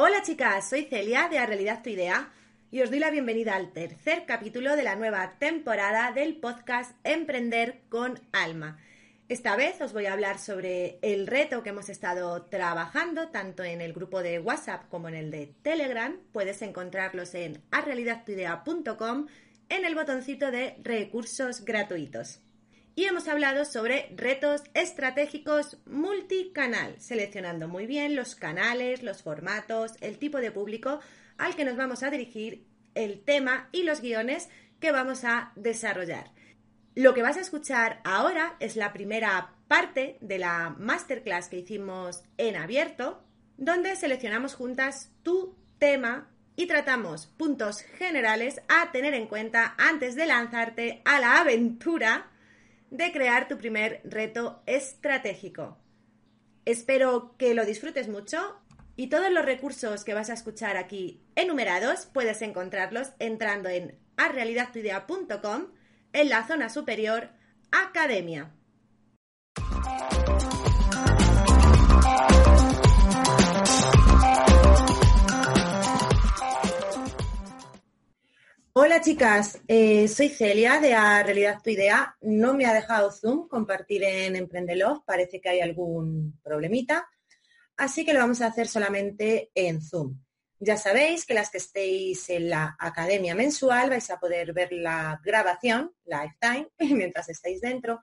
Hola chicas, soy Celia de A Realidad Tu Idea y os doy la bienvenida al tercer capítulo de la nueva temporada del podcast Emprender con Alma. Esta vez os voy a hablar sobre el reto que hemos estado trabajando tanto en el grupo de WhatsApp como en el de Telegram. Puedes encontrarlos en arealidadtuidea.com en el botoncito de recursos gratuitos. Y hemos hablado sobre retos estratégicos multicanal, seleccionando muy bien los canales, los formatos, el tipo de público al que nos vamos a dirigir, el tema y los guiones que vamos a desarrollar. Lo que vas a escuchar ahora es la primera parte de la masterclass que hicimos en abierto, donde seleccionamos juntas tu tema y tratamos puntos generales a tener en cuenta antes de lanzarte a la aventura de crear tu primer reto estratégico. Espero que lo disfrutes mucho y todos los recursos que vas a escuchar aquí enumerados puedes encontrarlos entrando en arealidadtuidea.com en la zona superior Academia. Hola chicas, eh, soy Celia de A Realidad Tu Idea. No me ha dejado Zoom compartir en Emprendelog, parece que hay algún problemita, así que lo vamos a hacer solamente en Zoom. Ya sabéis que las que estéis en la academia mensual vais a poder ver la grabación, lifetime, mientras estáis dentro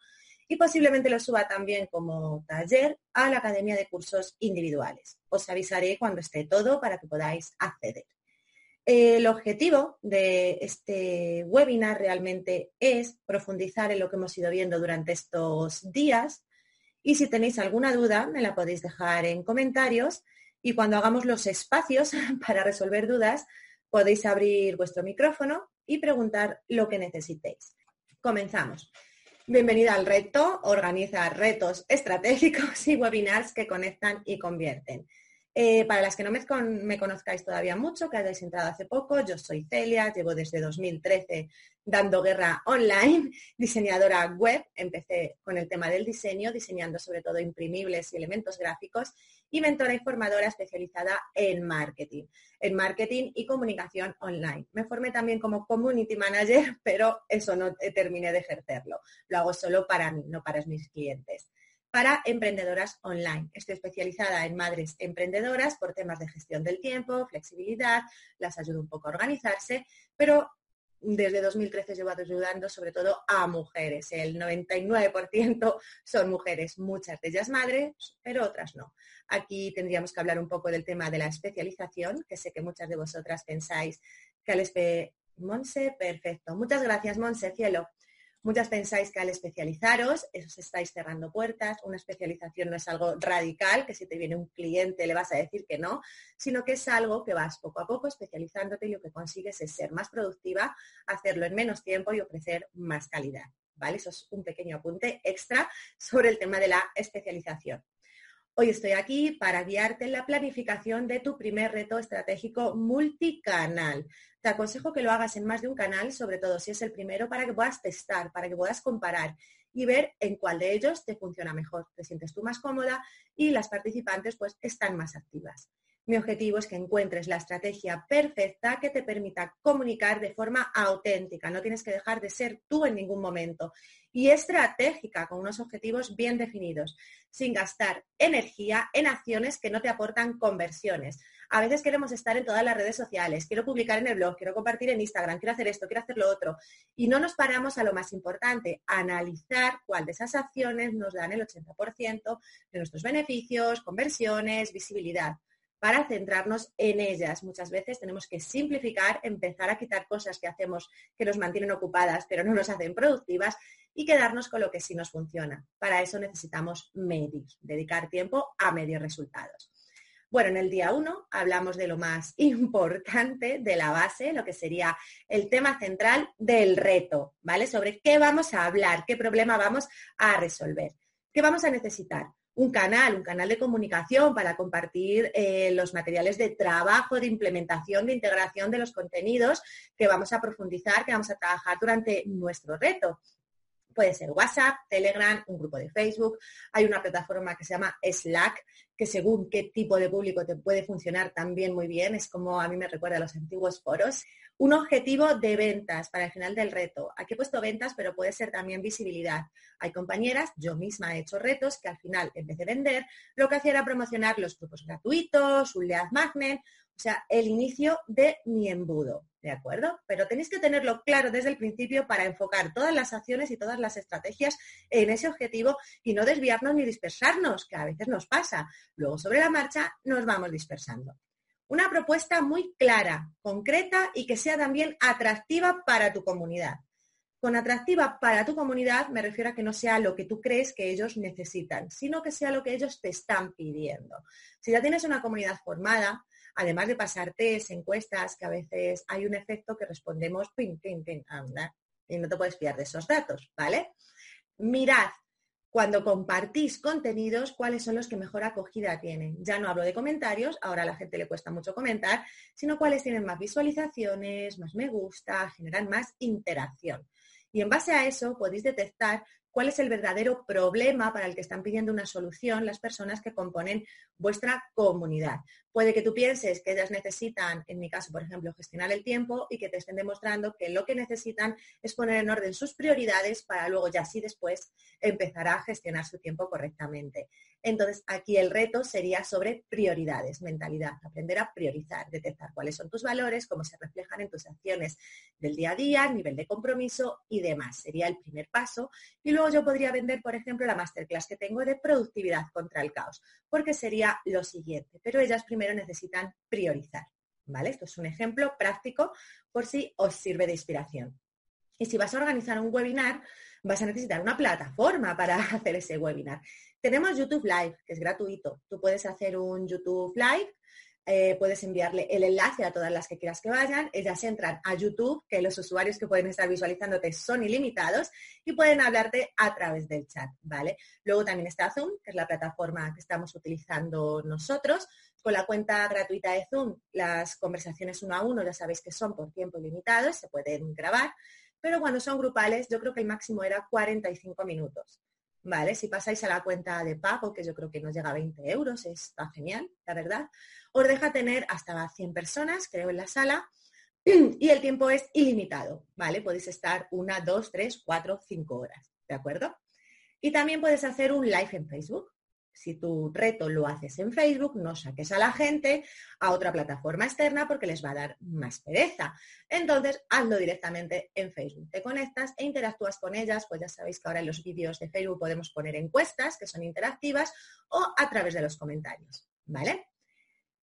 y posiblemente lo suba también como taller a la academia de cursos individuales. Os avisaré cuando esté todo para que podáis acceder. El objetivo de este webinar realmente es profundizar en lo que hemos ido viendo durante estos días y si tenéis alguna duda me la podéis dejar en comentarios y cuando hagamos los espacios para resolver dudas podéis abrir vuestro micrófono y preguntar lo que necesitéis. Comenzamos. Bienvenida al reto, organiza retos estratégicos y webinars que conectan y convierten. Eh, para las que no me, conozcáis todavía mucho, que hayáis entrado hace poco, yo soy Celia, llevo desde 2013 dando guerra online, diseñadora web, empecé con el tema del diseño, diseñando sobre todo imprimibles y elementos gráficos, y mentora y formadora especializada en marketing, en marketing y comunicación online. Me formé también como community manager, pero eso no terminé de ejercerlo. Lo hago solo para mí, no para mis clientes para emprendedoras online. Estoy especializada en madres emprendedoras por temas de gestión del tiempo, flexibilidad, las ayudo un poco a organizarse, pero desde 2013 llevo ayudando sobre todo a mujeres. El 99% son mujeres, muchas de ellas madres, pero otras no. Aquí tendríamos que hablar un poco del tema de la especialización, que sé que muchas de vosotras pensáis que al Monse, perfecto. Muchas gracias, Monse, cielo. Muchas pensáis que al especializaros, os estáis cerrando puertas. Una especialización no es algo radical, que si te viene un cliente le vas a decir que no, sino que es algo que vas poco a poco especializándote y lo que consigues es ser más productiva, hacerlo en menos tiempo y ofrecer más calidad. ¿Vale? Eso es un pequeño apunte extra sobre el tema de la especialización. Hoy estoy aquí para guiarte en la planificación de tu primer reto estratégico multicanal. Te aconsejo que lo hagas en más de un canal, sobre todo si es el primero, para que puedas testar, para que puedas comparar y ver en cuál de ellos te funciona mejor, te sientes tú más cómoda y las participantes pues están más activas. Mi objetivo es que encuentres la estrategia perfecta que te permita comunicar de forma auténtica. No tienes que dejar de ser tú en ningún momento. Y estratégica, con unos objetivos bien definidos, sin gastar energía en acciones que no te aportan conversiones. A veces queremos estar en todas las redes sociales, quiero publicar en el blog, quiero compartir en Instagram, quiero hacer esto, quiero hacer lo otro. Y no nos paramos a lo más importante, analizar cuál de esas acciones nos dan el 80% de nuestros beneficios, conversiones, visibilidad para centrarnos en ellas. Muchas veces tenemos que simplificar, empezar a quitar cosas que hacemos que nos mantienen ocupadas pero no nos hacen productivas y quedarnos con lo que sí nos funciona. Para eso necesitamos medir, dedicar tiempo a medir resultados. Bueno, en el día 1 hablamos de lo más importante, de la base, lo que sería el tema central del reto, ¿vale? Sobre qué vamos a hablar, qué problema vamos a resolver. ¿Qué vamos a necesitar? Un canal, un canal de comunicación para compartir eh, los materiales de trabajo, de implementación, de integración de los contenidos que vamos a profundizar, que vamos a trabajar durante nuestro reto. Puede ser WhatsApp, Telegram, un grupo de Facebook. Hay una plataforma que se llama Slack, que según qué tipo de público te puede funcionar también muy bien. Es como a mí me recuerda a los antiguos foros. Un objetivo de ventas para el final del reto. Aquí he puesto ventas, pero puede ser también visibilidad. Hay compañeras, yo misma he hecho retos que al final, en vez de vender, lo que hacía era promocionar los grupos gratuitos, un lead magnet o sea, el inicio de mi embudo, ¿de acuerdo? Pero tenéis que tenerlo claro desde el principio para enfocar todas las acciones y todas las estrategias en ese objetivo y no desviarnos ni dispersarnos, que a veces nos pasa. Luego, sobre la marcha, nos vamos dispersando. Una propuesta muy clara, concreta y que sea también atractiva para tu comunidad. Con atractiva para tu comunidad me refiero a que no sea lo que tú crees que ellos necesitan, sino que sea lo que ellos te están pidiendo. Si ya tienes una comunidad formada, además de pasar test, encuestas, que a veces hay un efecto que respondemos ping, ping, ping, anda, y no te puedes fiar de esos datos, ¿vale? Mirad cuando compartís contenidos, cuáles son los que mejor acogida tienen. Ya no hablo de comentarios, ahora a la gente le cuesta mucho comentar, sino cuáles tienen más visualizaciones, más me gusta, generan más interacción. Y en base a eso podéis detectar cuál es el verdadero problema para el que están pidiendo una solución las personas que componen vuestra comunidad. Puede que tú pienses que ellas necesitan, en mi caso, por ejemplo, gestionar el tiempo y que te estén demostrando que lo que necesitan es poner en orden sus prioridades para luego ya así después empezar a gestionar su tiempo correctamente. Entonces, aquí el reto sería sobre prioridades, mentalidad, aprender a priorizar, detectar cuáles son tus valores, cómo se reflejan en tus acciones del día a día, nivel de compromiso y demás. Sería el primer paso. Y luego yo podría vender, por ejemplo, la masterclass que tengo de productividad contra el caos, porque sería lo siguiente. Pero ellas primero necesitan priorizar. ¿Vale? Esto es un ejemplo práctico por si os sirve de inspiración. Y si vas a organizar un webinar, vas a necesitar una plataforma para hacer ese webinar. Tenemos YouTube Live, que es gratuito. Tú puedes hacer un YouTube Live, eh, puedes enviarle el enlace a todas las que quieras que vayan. Ellas entran a YouTube, que los usuarios que pueden estar visualizándote son ilimitados y pueden hablarte a través del chat, ¿vale? Luego también está Zoom, que es la plataforma que estamos utilizando nosotros. Con la cuenta gratuita de Zoom, las conversaciones uno a uno ya sabéis que son por tiempo ilimitado, se pueden grabar, pero cuando son grupales yo creo que el máximo era 45 minutos. ¿vale? Si pasáis a la cuenta de pago, que yo creo que nos llega a 20 euros, está genial, la verdad, os deja tener hasta 100 personas, creo, en la sala, y el tiempo es ilimitado, ¿vale? Podéis estar una, dos, tres, cuatro, cinco horas, ¿de acuerdo? Y también puedes hacer un live en Facebook, si tu reto lo haces en Facebook, no saques a la gente a otra plataforma externa porque les va a dar más pereza. Entonces, hazlo directamente en Facebook. Te conectas e interactúas con ellas, pues ya sabéis que ahora en los vídeos de Facebook podemos poner encuestas que son interactivas o a través de los comentarios, ¿vale?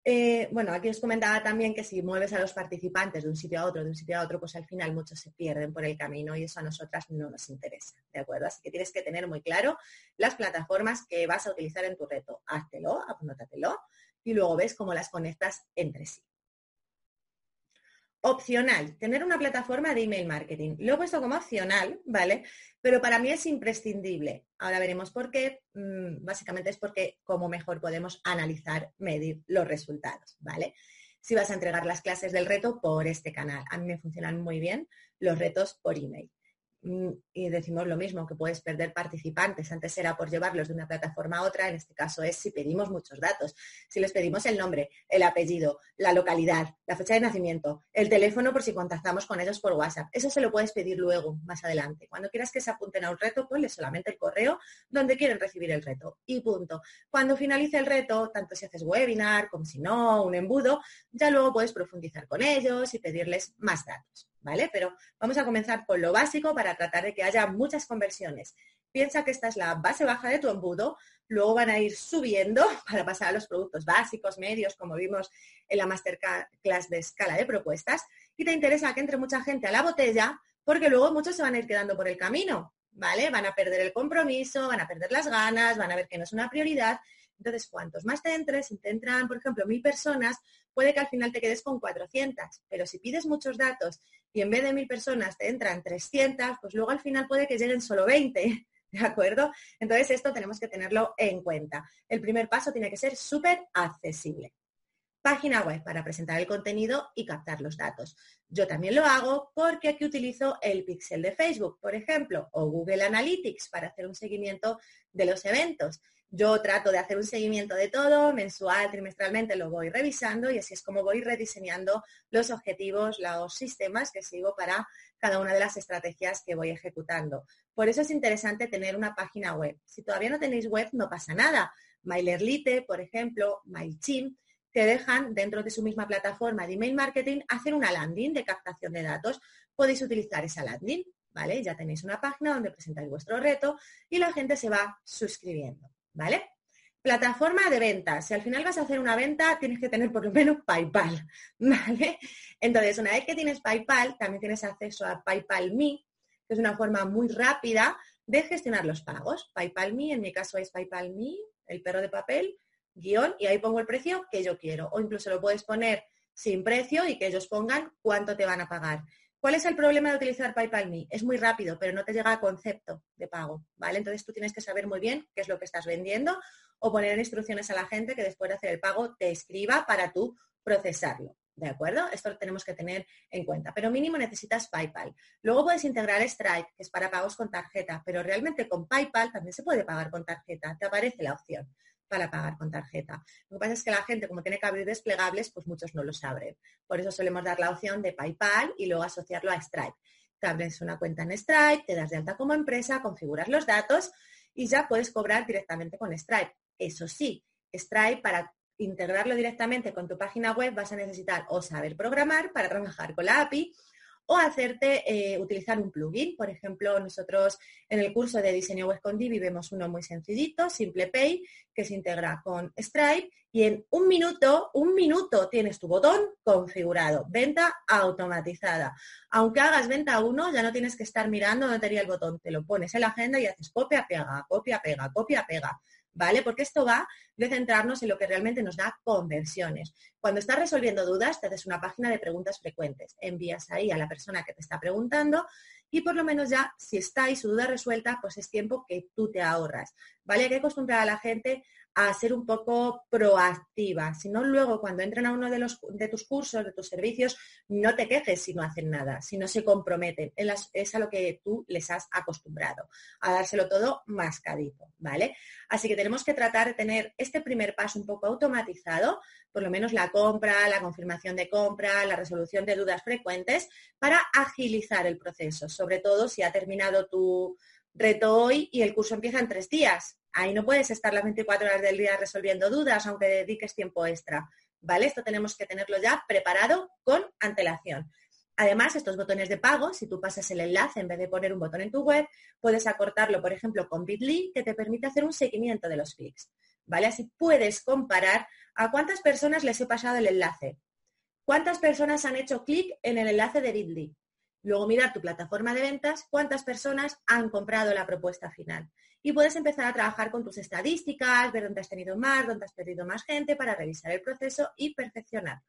Eh, bueno, aquí os comentaba también que si mueves a los participantes de un sitio a otro, de un sitio a otro, pues al final muchos se pierden por el camino y eso a nosotras no nos interesa, ¿de acuerdo? Así que tienes que tener muy claro las plataformas que vas a utilizar en tu reto. Háztelo, apúntatelo y luego ves cómo las conectas entre sí. Opcional, tener una plataforma de email marketing. Lo he puesto como opcional, ¿vale? Pero para mí es imprescindible. Ahora veremos por qué. Mm, básicamente es porque como mejor podemos analizar, medir los resultados, ¿vale? Si vas a entregar las clases del reto por este canal. A mí me funcionan muy bien los retos por email. Mm, y decimos lo mismo, que puedes perder participantes. Antes era por llevarlos de una plataforma a otra, en este caso es si pedimos muchos datos. Si les pedimos el nombre, el apellido, la localidad, la fecha de nacimiento, el teléfono por si contactamos con ellos por WhatsApp. Eso se lo puedes pedir luego, más adelante. Cuando quieras que se apunten a un reto, ponle solamente el correo donde quieren recibir el reto. Y punto. Cuando finalice el reto, tanto si haces webinar como si no, un embudo, ya luego puedes profundizar con ellos y pedirles más datos. ¿Vale? Pero vamos a comenzar por lo básico para tratar de que haya muchas conversiones. piensa que esta es la base baja de tu embudo, luego van a ir subiendo para pasar a los productos básicos, medios, como vimos en la masterclass de escala de propuestas, y te interesa que entre mucha gente a la botella, porque luego muchos se van a ir quedando por el camino, ¿vale? Van a perder el compromiso, van a perder las ganas, van a ver que no es una prioridad. Entonces, cuantos más te entres, si te entran, por ejemplo, mil personas, puede que al final te quedes con 400, pero si pides muchos datos y en vez de mil personas te entran 300, pues luego al final puede que lleguen solo 20. ¿De acuerdo? Entonces esto tenemos que tenerlo en cuenta. El primer paso tiene que ser súper accesible. Página web para presentar el contenido y captar los datos. Yo también lo hago porque aquí utilizo el pixel de Facebook, por ejemplo, o Google Analytics para hacer un seguimiento de los eventos. Yo trato de hacer un seguimiento de todo, mensual, trimestralmente, lo voy revisando y así es como voy rediseñando los objetivos, los sistemas que sigo para cada una de las estrategias que voy ejecutando. Por eso es interesante tener una página web. Si todavía no tenéis web, no pasa nada. MailerLite, por ejemplo, MailChimp, te dejan dentro de su misma plataforma de email marketing hacer una landing de captación de datos. Podéis utilizar esa landing, ¿vale? Ya tenéis una página donde presentáis vuestro reto y la gente se va suscribiendo. ¿Vale? Plataforma de ventas. Si al final vas a hacer una venta, tienes que tener por lo menos PayPal, ¿vale? Entonces, una vez que tienes PayPal, también tienes acceso a PayPal Me, que es una forma muy rápida de gestionar los pagos. PayPal Me, en mi caso es PayPal Me, el perro de papel, guion, y ahí pongo el precio que yo quiero. O incluso lo puedes poner sin precio y que ellos pongan cuánto te van a pagar. ¿Cuál es el problema de utilizar PayPal Me? Es muy rápido, pero no te llega a concepto de pago, ¿vale? Entonces tú tienes que saber muy bien qué es lo que estás vendiendo o poner instrucciones a la gente que después de hacer el pago te escriba para tú procesarlo. ¿De acuerdo? Esto lo tenemos que tener en cuenta. Pero mínimo necesitas PayPal. Luego puedes integrar Stripe, que es para pagos con tarjeta, pero realmente con PayPal también se puede pagar con tarjeta. Te aparece la opción para pagar con tarjeta. Lo que pasa es que la gente, como tiene que abrir desplegables, pues muchos no los abren. Por eso solemos dar la opción de PayPal y luego asociarlo a Stripe. Te abres una cuenta en Stripe, te das de alta como empresa, configuras los datos y ya puedes cobrar directamente con Stripe. Eso sí, Stripe para integrarlo directamente con tu página web vas a necesitar o saber programar para trabajar con la API o hacerte eh, utilizar un plugin. Por ejemplo, nosotros en el curso de diseño web con Divi vemos uno muy sencillito, SimplePay, que se integra con Stripe y en un minuto, un minuto tienes tu botón configurado, venta automatizada. Aunque hagas venta uno, ya no tienes que estar mirando dónde tenía el botón, te lo pones en la agenda y haces copia, pega, copia, pega, copia, pega. ¿Vale? Porque esto va de centrarnos en lo que realmente nos da conversiones. Cuando estás resolviendo dudas, te haces una página de preguntas frecuentes. Envías ahí a la persona que te está preguntando y por lo menos ya, si está su duda resuelta, pues es tiempo que tú te ahorras, ¿vale? Hay que acostumbrar a la gente a ser un poco proactiva. Si no, luego cuando entran a uno de, los, de tus cursos, de tus servicios, no te quejes si no hacen nada, si no se comprometen. Es a lo que tú les has acostumbrado, a dárselo todo mascadito, ¿vale? Así que tenemos que tratar de tener este primer paso un poco automatizado, por lo menos la compra, la confirmación de compra, la resolución de dudas frecuentes, para agilizar el proceso, sobre todo si ha terminado tu reto hoy y el curso empieza en tres días Ahí no puedes estar las 24 horas del día resolviendo dudas, aunque dediques tiempo extra. ¿Vale? Esto tenemos que tenerlo ya preparado con antelación. Además, estos botones de pago, si tú pasas el enlace en vez de poner un botón en tu web, puedes acortarlo, por ejemplo, con Bitly, que te permite hacer un seguimiento de los clics. ¿Vale? Así puedes comparar a cuántas personas les he pasado el enlace. ¿Cuántas personas han hecho clic en el enlace de Bitly? Luego mirar tu plataforma de ventas, cuántas personas han comprado la propuesta final y puedes empezar a trabajar con tus estadísticas, ver dónde has tenido más, dónde has perdido más gente para revisar el proceso y perfeccionar.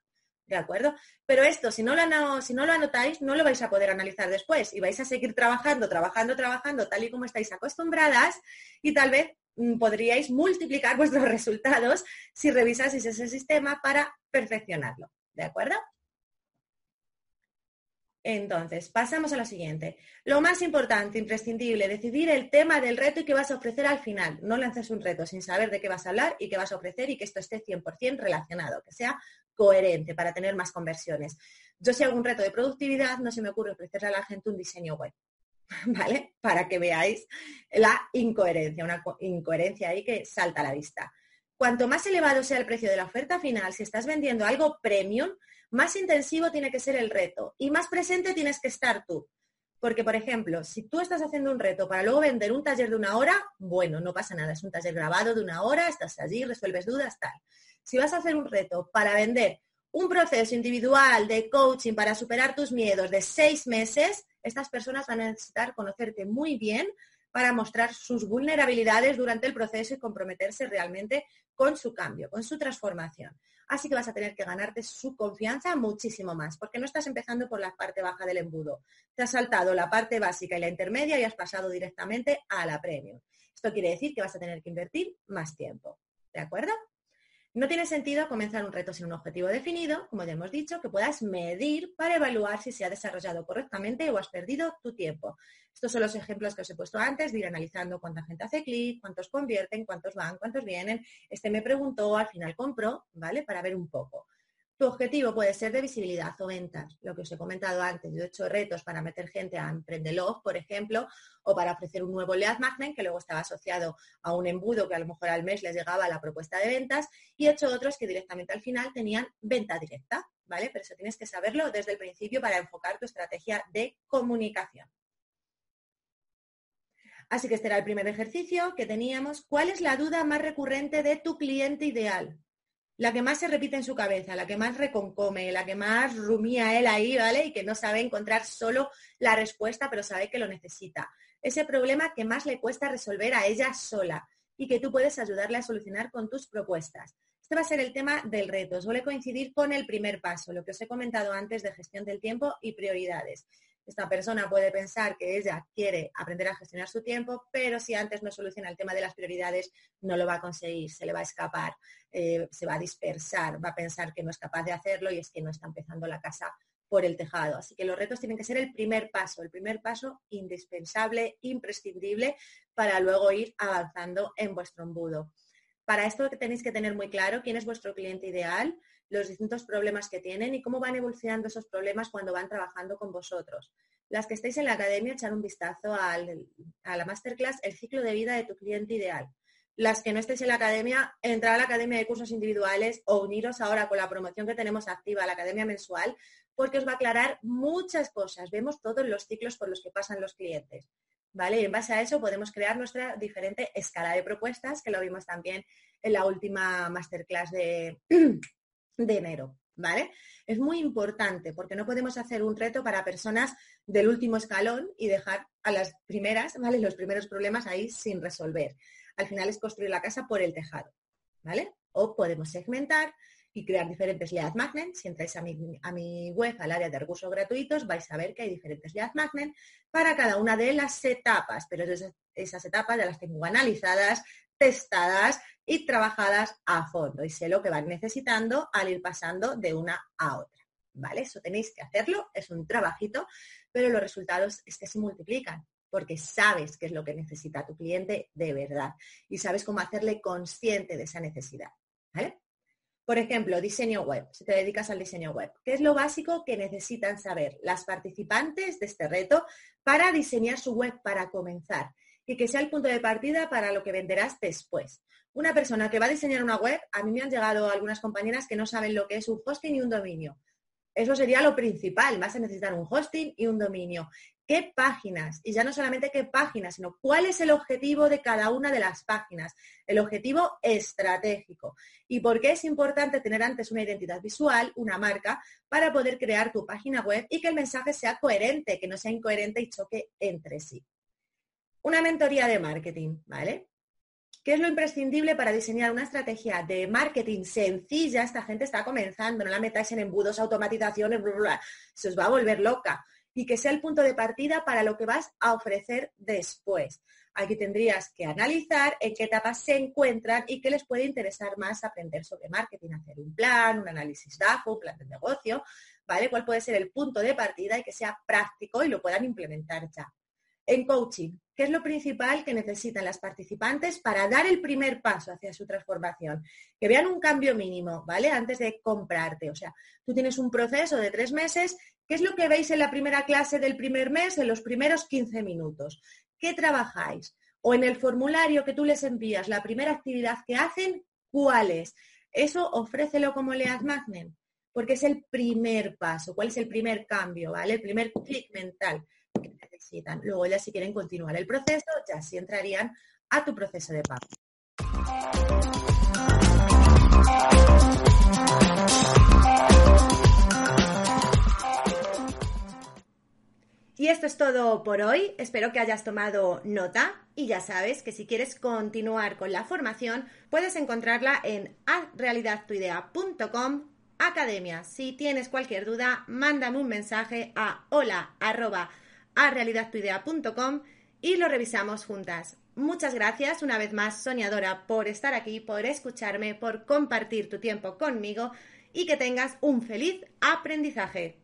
¿De acuerdo? Pero esto, si no, lo, si no lo anotáis, no lo vais a poder analizar después y vais a seguir trabajando, trabajando, trabajando, tal y como estáis acostumbradas y tal vez mm, podríais multiplicar vuestros resultados si revisaseis ese sistema para perfeccionarlo. ¿De acuerdo? Entonces, pasamos a lo siguiente. Lo más importante, imprescindible, decidir el tema del reto y qué vas a ofrecer al final. No lances un reto sin saber de qué vas a hablar y qué vas a ofrecer y que esto esté 100% relacionado, que sea coherente para tener más conversiones. Yo si hago un reto de productividad, no se me ocurre ofrecerle a la gente un diseño web, ¿vale? Para que veáis la incoherencia, una incoherencia ahí que salta a la vista. Cuanto más elevado sea el precio de la oferta final, si estás vendiendo algo premium, más intensivo tiene que ser el reto y más presente tienes que estar tú. Porque, por ejemplo, si tú estás haciendo un reto para luego vender un taller de una hora, bueno, no pasa nada, es un taller grabado de una hora, estás allí, resuelves dudas, tal. Si vas a hacer un reto para vender un proceso individual de coaching para superar tus miedos de seis meses, estas personas van a necesitar conocerte muy bien para mostrar sus vulnerabilidades durante el proceso y comprometerse realmente con su cambio, con su transformación. Así que vas a tener que ganarte su confianza muchísimo más, porque no estás empezando por la parte baja del embudo. Te has saltado la parte básica y la intermedia y has pasado directamente a la premium. Esto quiere decir que vas a tener que invertir más tiempo. ¿De acuerdo? No tiene sentido comenzar un reto sin un objetivo definido, como ya hemos dicho, que puedas medir para evaluar si se ha desarrollado correctamente o has perdido tu tiempo. Estos son los ejemplos que os he puesto antes de ir analizando cuánta gente hace clic, cuántos convierten, cuántos van, cuántos vienen. Este me preguntó, al final compró, ¿vale? Para ver un poco. Tu objetivo puede ser de visibilidad o ventas, lo que os he comentado antes. Yo he hecho retos para meter gente a Emprendelog, por ejemplo, o para ofrecer un nuevo lead magnet que luego estaba asociado a un embudo que a lo mejor al mes les llegaba la propuesta de ventas y he hecho otros que directamente al final tenían venta directa, ¿vale? Pero eso tienes que saberlo desde el principio para enfocar tu estrategia de comunicación. Así que este era el primer ejercicio que teníamos. ¿Cuál es la duda más recurrente de tu cliente ideal? La que más se repite en su cabeza, la que más reconcome, la que más rumía él ahí, ¿vale? Y que no sabe encontrar solo la respuesta, pero sabe que lo necesita. Ese problema que más le cuesta resolver a ella sola y que tú puedes ayudarle a solucionar con tus propuestas. Este va a ser el tema del reto. Suele coincidir con el primer paso, lo que os he comentado antes de gestión del tiempo y prioridades. Esta persona puede pensar que ella quiere aprender a gestionar su tiempo, pero si antes no soluciona el tema de las prioridades, no lo va a conseguir, se le va a escapar, eh, se va a dispersar, va a pensar que no es capaz de hacerlo y es que no está empezando la casa por el tejado. Así que los retos tienen que ser el primer paso, el primer paso indispensable, imprescindible, para luego ir avanzando en vuestro embudo. Para esto tenéis que tener muy claro quién es vuestro cliente ideal, los distintos problemas que tienen y cómo van evolucionando esos problemas cuando van trabajando con vosotros. Las que estáis en la academia, echar un vistazo a la masterclass El ciclo de vida de tu cliente ideal. Las que no estéis en la academia, entrar a la academia de cursos individuales o uniros ahora con la promoción que tenemos activa la academia mensual, porque os va a aclarar muchas cosas. Vemos todos los ciclos por los que pasan los clientes. ¿Vale? Y en base a eso podemos crear nuestra diferente escala de propuestas, que lo vimos también en la última masterclass de, de enero, ¿vale? Es muy importante porque no podemos hacer un reto para personas del último escalón y dejar a las primeras, ¿vale? Los primeros problemas ahí sin resolver. Al final es construir la casa por el tejado, ¿vale? O podemos segmentar y crear diferentes lead magnets. Si entráis a mi, a mi, web, al área de recursos gratuitos, vais a ver que hay diferentes lead magnets para cada una de las etapas, pero esas, esas etapas ya las tengo analizadas, testadas y trabajadas a fondo y sé lo que van necesitando al ir pasando de una a otra. ¿Vale? Eso tenéis que hacerlo, es un trabajito, pero los resultados es que se multiplican porque sabes qué es lo que necesita tu cliente de verdad y sabes cómo hacerle consciente de esa necesidad. ¿Vale? Por ejemplo, diseño web, si te dedicas al diseño web, ¿qué es lo básico que necesitan saber las participantes de este reto para diseñar su web para comenzar? Y que sea el punto de partida para lo que venderás después. Una persona que va a diseñar una web, a mí me han llegado algunas compañeras que no saben lo que es un hosting y un dominio. Eso sería lo principal, vas a necesitar un hosting y un dominio. ¿Qué páginas? Y ya no solamente qué páginas, sino cuál es el objetivo de cada una de las páginas. El objetivo estratégico. ¿Y por qué es importante tener antes una identidad visual, una marca, para poder crear tu página web y que el mensaje sea coherente, que no sea incoherente y choque entre sí? Una mentoría de marketing, ¿vale? ¿Qué es lo imprescindible para diseñar una estrategia de marketing sencilla? Esta gente está comenzando, no la metáis en embudos, automatizaciones, se os va a volver loca. Y que sea el punto de partida para lo que vas a ofrecer después. Aquí tendrías que analizar en qué etapas se encuentran y qué les puede interesar más aprender sobre marketing, hacer un plan, un análisis DAFO, un plan de negocio, ¿vale? ¿Cuál puede ser el punto de partida y que sea práctico y lo puedan implementar ya? En coaching, ¿qué es lo principal que necesitan las participantes para dar el primer paso hacia su transformación? Que vean un cambio mínimo, ¿vale? Antes de comprarte. O sea, tú tienes un proceso de tres meses. ¿Qué es lo que veis en la primera clase del primer mes, en los primeros 15 minutos? ¿Qué trabajáis? O en el formulario que tú les envías, la primera actividad que hacen, ¿cuál es? Eso ofrécelo como lead magnet, porque es el primer paso. ¿Cuál es el primer cambio, ¿vale? El primer clic mental Luego ya si quieren continuar el proceso, ya sí entrarían a tu proceso de pago. Y esto es todo por hoy. Espero que hayas tomado nota y ya sabes que si quieres continuar con la formación puedes encontrarla en realidadtuidea.com academia. Si tienes cualquier duda, mándame un mensaje a hola y lo revisamos juntas. Muchas gracias una vez más, soñadora, por estar aquí, por escucharme, por compartir tu tiempo conmigo y que tengas un feliz aprendizaje.